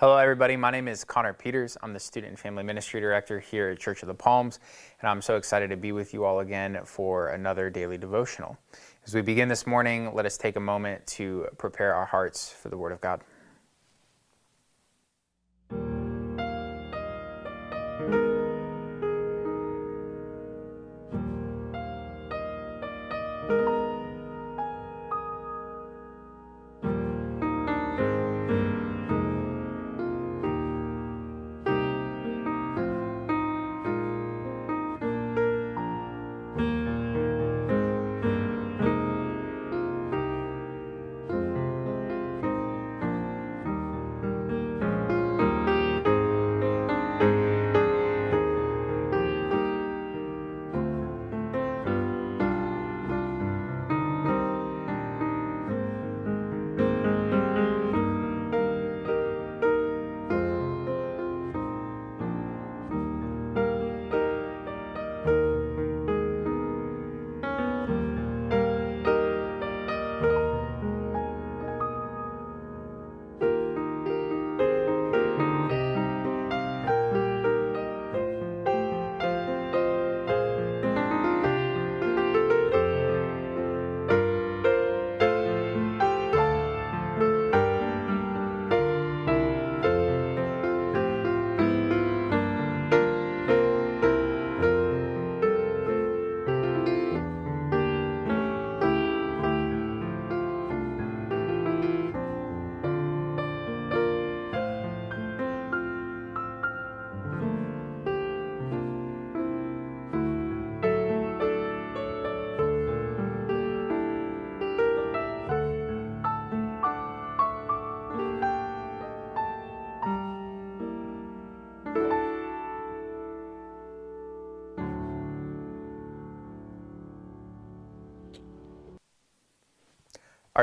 Hello, everybody. My name is Connor Peters. I'm the Student and Family Ministry Director here at Church of the Palms, and I'm so excited to be with you all again for another daily devotional. As we begin this morning, let us take a moment to prepare our hearts for the Word of God.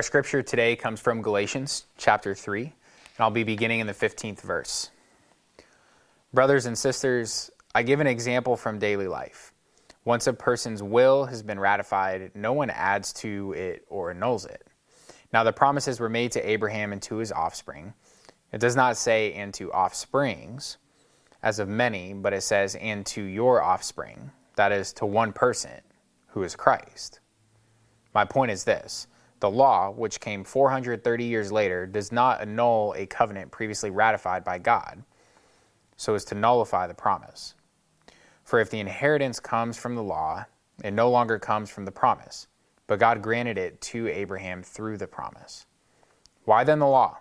Our scripture today comes from Galatians chapter 3, and I'll be beginning in the 15th verse. Brothers and sisters, I give an example from daily life. Once a person's will has been ratified, no one adds to it or annuls it. Now, the promises were made to Abraham and to his offspring. It does not say, and to offsprings, as of many, but it says, and to your offspring, that is, to one person, who is Christ. My point is this the law, which came 430 years later, does not annul a covenant previously ratified by God, so as to nullify the promise. For if the inheritance comes from the law, it no longer comes from the promise, but God granted it to Abraham through the promise. Why then the law?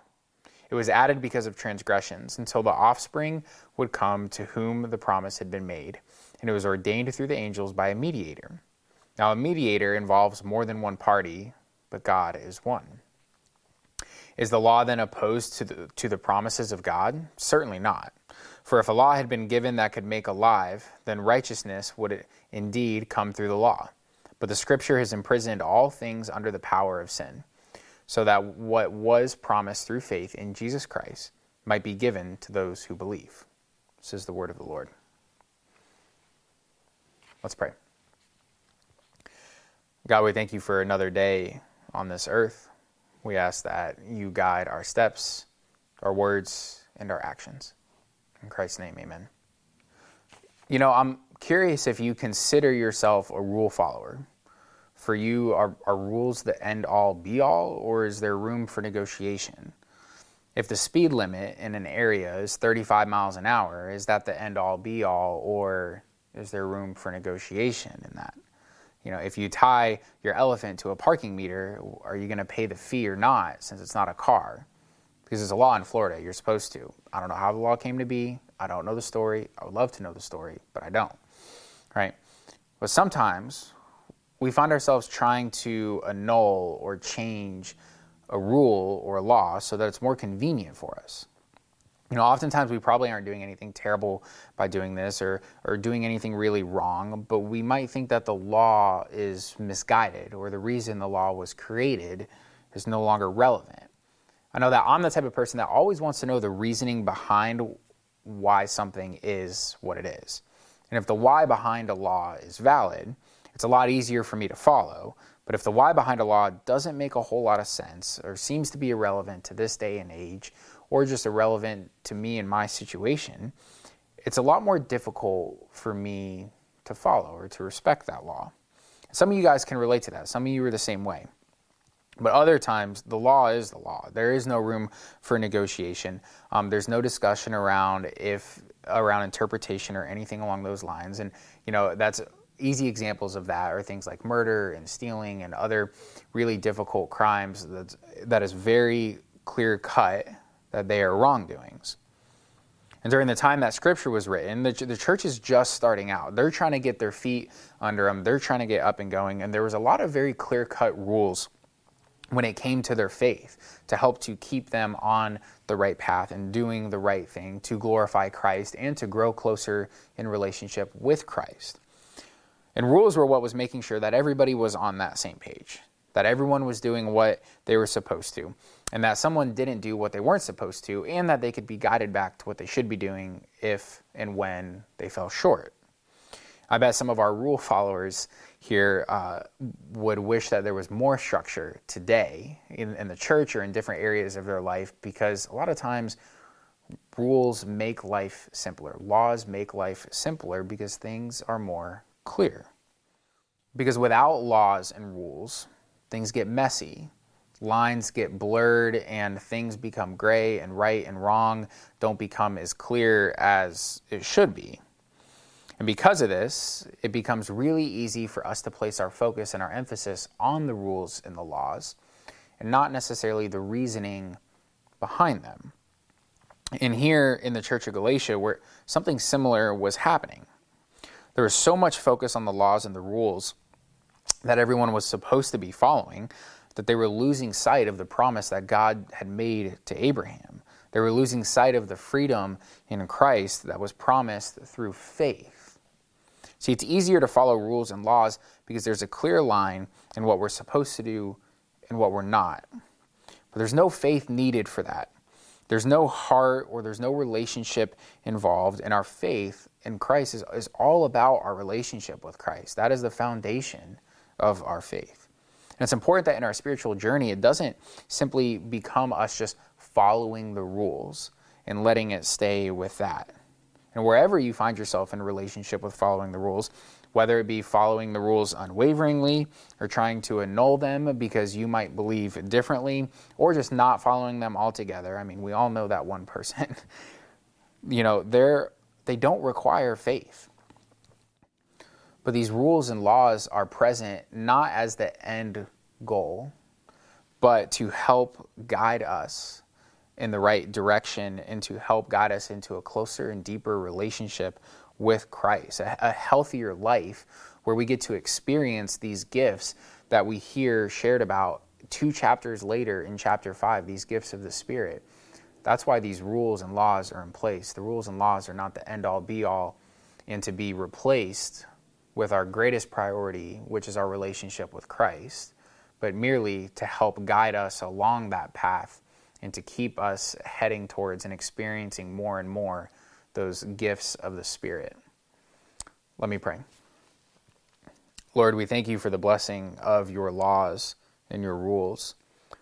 It was added because of transgressions, until the offspring would come to whom the promise had been made, and it was ordained through the angels by a mediator. Now, a mediator involves more than one party but God is one. Is the law then opposed to the, to the promises of God? Certainly not. For if a law had been given that could make alive, then righteousness would indeed come through the law. But the Scripture has imprisoned all things under the power of sin, so that what was promised through faith in Jesus Christ might be given to those who believe. This is the word of the Lord. Let's pray. God, we thank you for another day on this earth. We ask that you guide our steps, our words, and our actions. In Christ's name, amen. You know, I'm curious if you consider yourself a rule follower. For you, are, are rules the end all be all, or is there room for negotiation? If the speed limit in an area is 35 miles an hour, is that the end all be all, or is there room for negotiation in that? You know, if you tie your elephant to a parking meter, are you going to pay the fee or not since it's not a car? Because there's a law in Florida, you're supposed to. I don't know how the law came to be. I don't know the story. I would love to know the story, but I don't. Right? But sometimes we find ourselves trying to annul or change a rule or a law so that it's more convenient for us you know, oftentimes we probably aren't doing anything terrible by doing this or, or doing anything really wrong, but we might think that the law is misguided or the reason the law was created is no longer relevant. I know that I'm the type of person that always wants to know the reasoning behind why something is what it is. And if the why behind a law is valid, it's a lot easier for me to follow. But if the why behind a law doesn't make a whole lot of sense or seems to be irrelevant to this day and age, or just irrelevant to me and my situation, it's a lot more difficult for me to follow or to respect that law. Some of you guys can relate to that. Some of you are the same way. But other times, the law is the law. There is no room for negotiation. Um, there's no discussion around if around interpretation or anything along those lines. And you know that's easy examples of that are things like murder and stealing and other really difficult crimes that that is very clear cut that they are wrongdoings. And during the time that scripture was written, the, the church is just starting out. They're trying to get their feet under them, they're trying to get up and going. And there was a lot of very clear cut rules when it came to their faith to help to keep them on the right path and doing the right thing to glorify Christ and to grow closer in relationship with Christ. And rules were what was making sure that everybody was on that same page, that everyone was doing what they were supposed to, and that someone didn't do what they weren't supposed to, and that they could be guided back to what they should be doing if and when they fell short. I bet some of our rule followers here uh, would wish that there was more structure today in, in the church or in different areas of their life because a lot of times rules make life simpler. Laws make life simpler because things are more clear. Because without laws and rules, things get messy, lines get blurred, and things become gray, and right and wrong don't become as clear as it should be. And because of this, it becomes really easy for us to place our focus and our emphasis on the rules and the laws, and not necessarily the reasoning behind them. And here in the Church of Galatia, where something similar was happening. There was so much focus on the laws and the rules that everyone was supposed to be following that they were losing sight of the promise that God had made to Abraham. They were losing sight of the freedom in Christ that was promised through faith. See, it's easier to follow rules and laws because there's a clear line in what we're supposed to do and what we're not. But there's no faith needed for that. There's no heart or there's no relationship involved, and our faith in Christ is, is all about our relationship with Christ. That is the foundation of our faith. And it's important that in our spiritual journey, it doesn't simply become us just following the rules and letting it stay with that. And wherever you find yourself in a relationship with following the rules, whether it be following the rules unwaveringly or trying to annul them because you might believe differently, or just not following them altogether. I mean, we all know that one person. you know, they're, they don't require faith. But these rules and laws are present not as the end goal, but to help guide us in the right direction and to help guide us into a closer and deeper relationship with Christ, a, a healthier life where we get to experience these gifts that we hear shared about two chapters later in chapter 5, these gifts of the Spirit. That's why these rules and laws are in place. The rules and laws are not the end all be all and to be replaced with our greatest priority, which is our relationship with Christ, but merely to help guide us along that path and to keep us heading towards and experiencing more and more those gifts of the Spirit. Let me pray. Lord, we thank you for the blessing of your laws and your rules,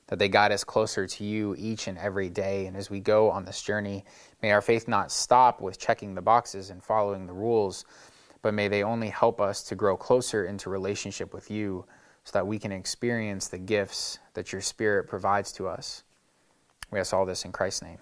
that they guide us closer to you each and every day. And as we go on this journey, may our faith not stop with checking the boxes and following the rules, but may they only help us to grow closer into relationship with you so that we can experience the gifts that your Spirit provides to us. We ask all this in Christ's name.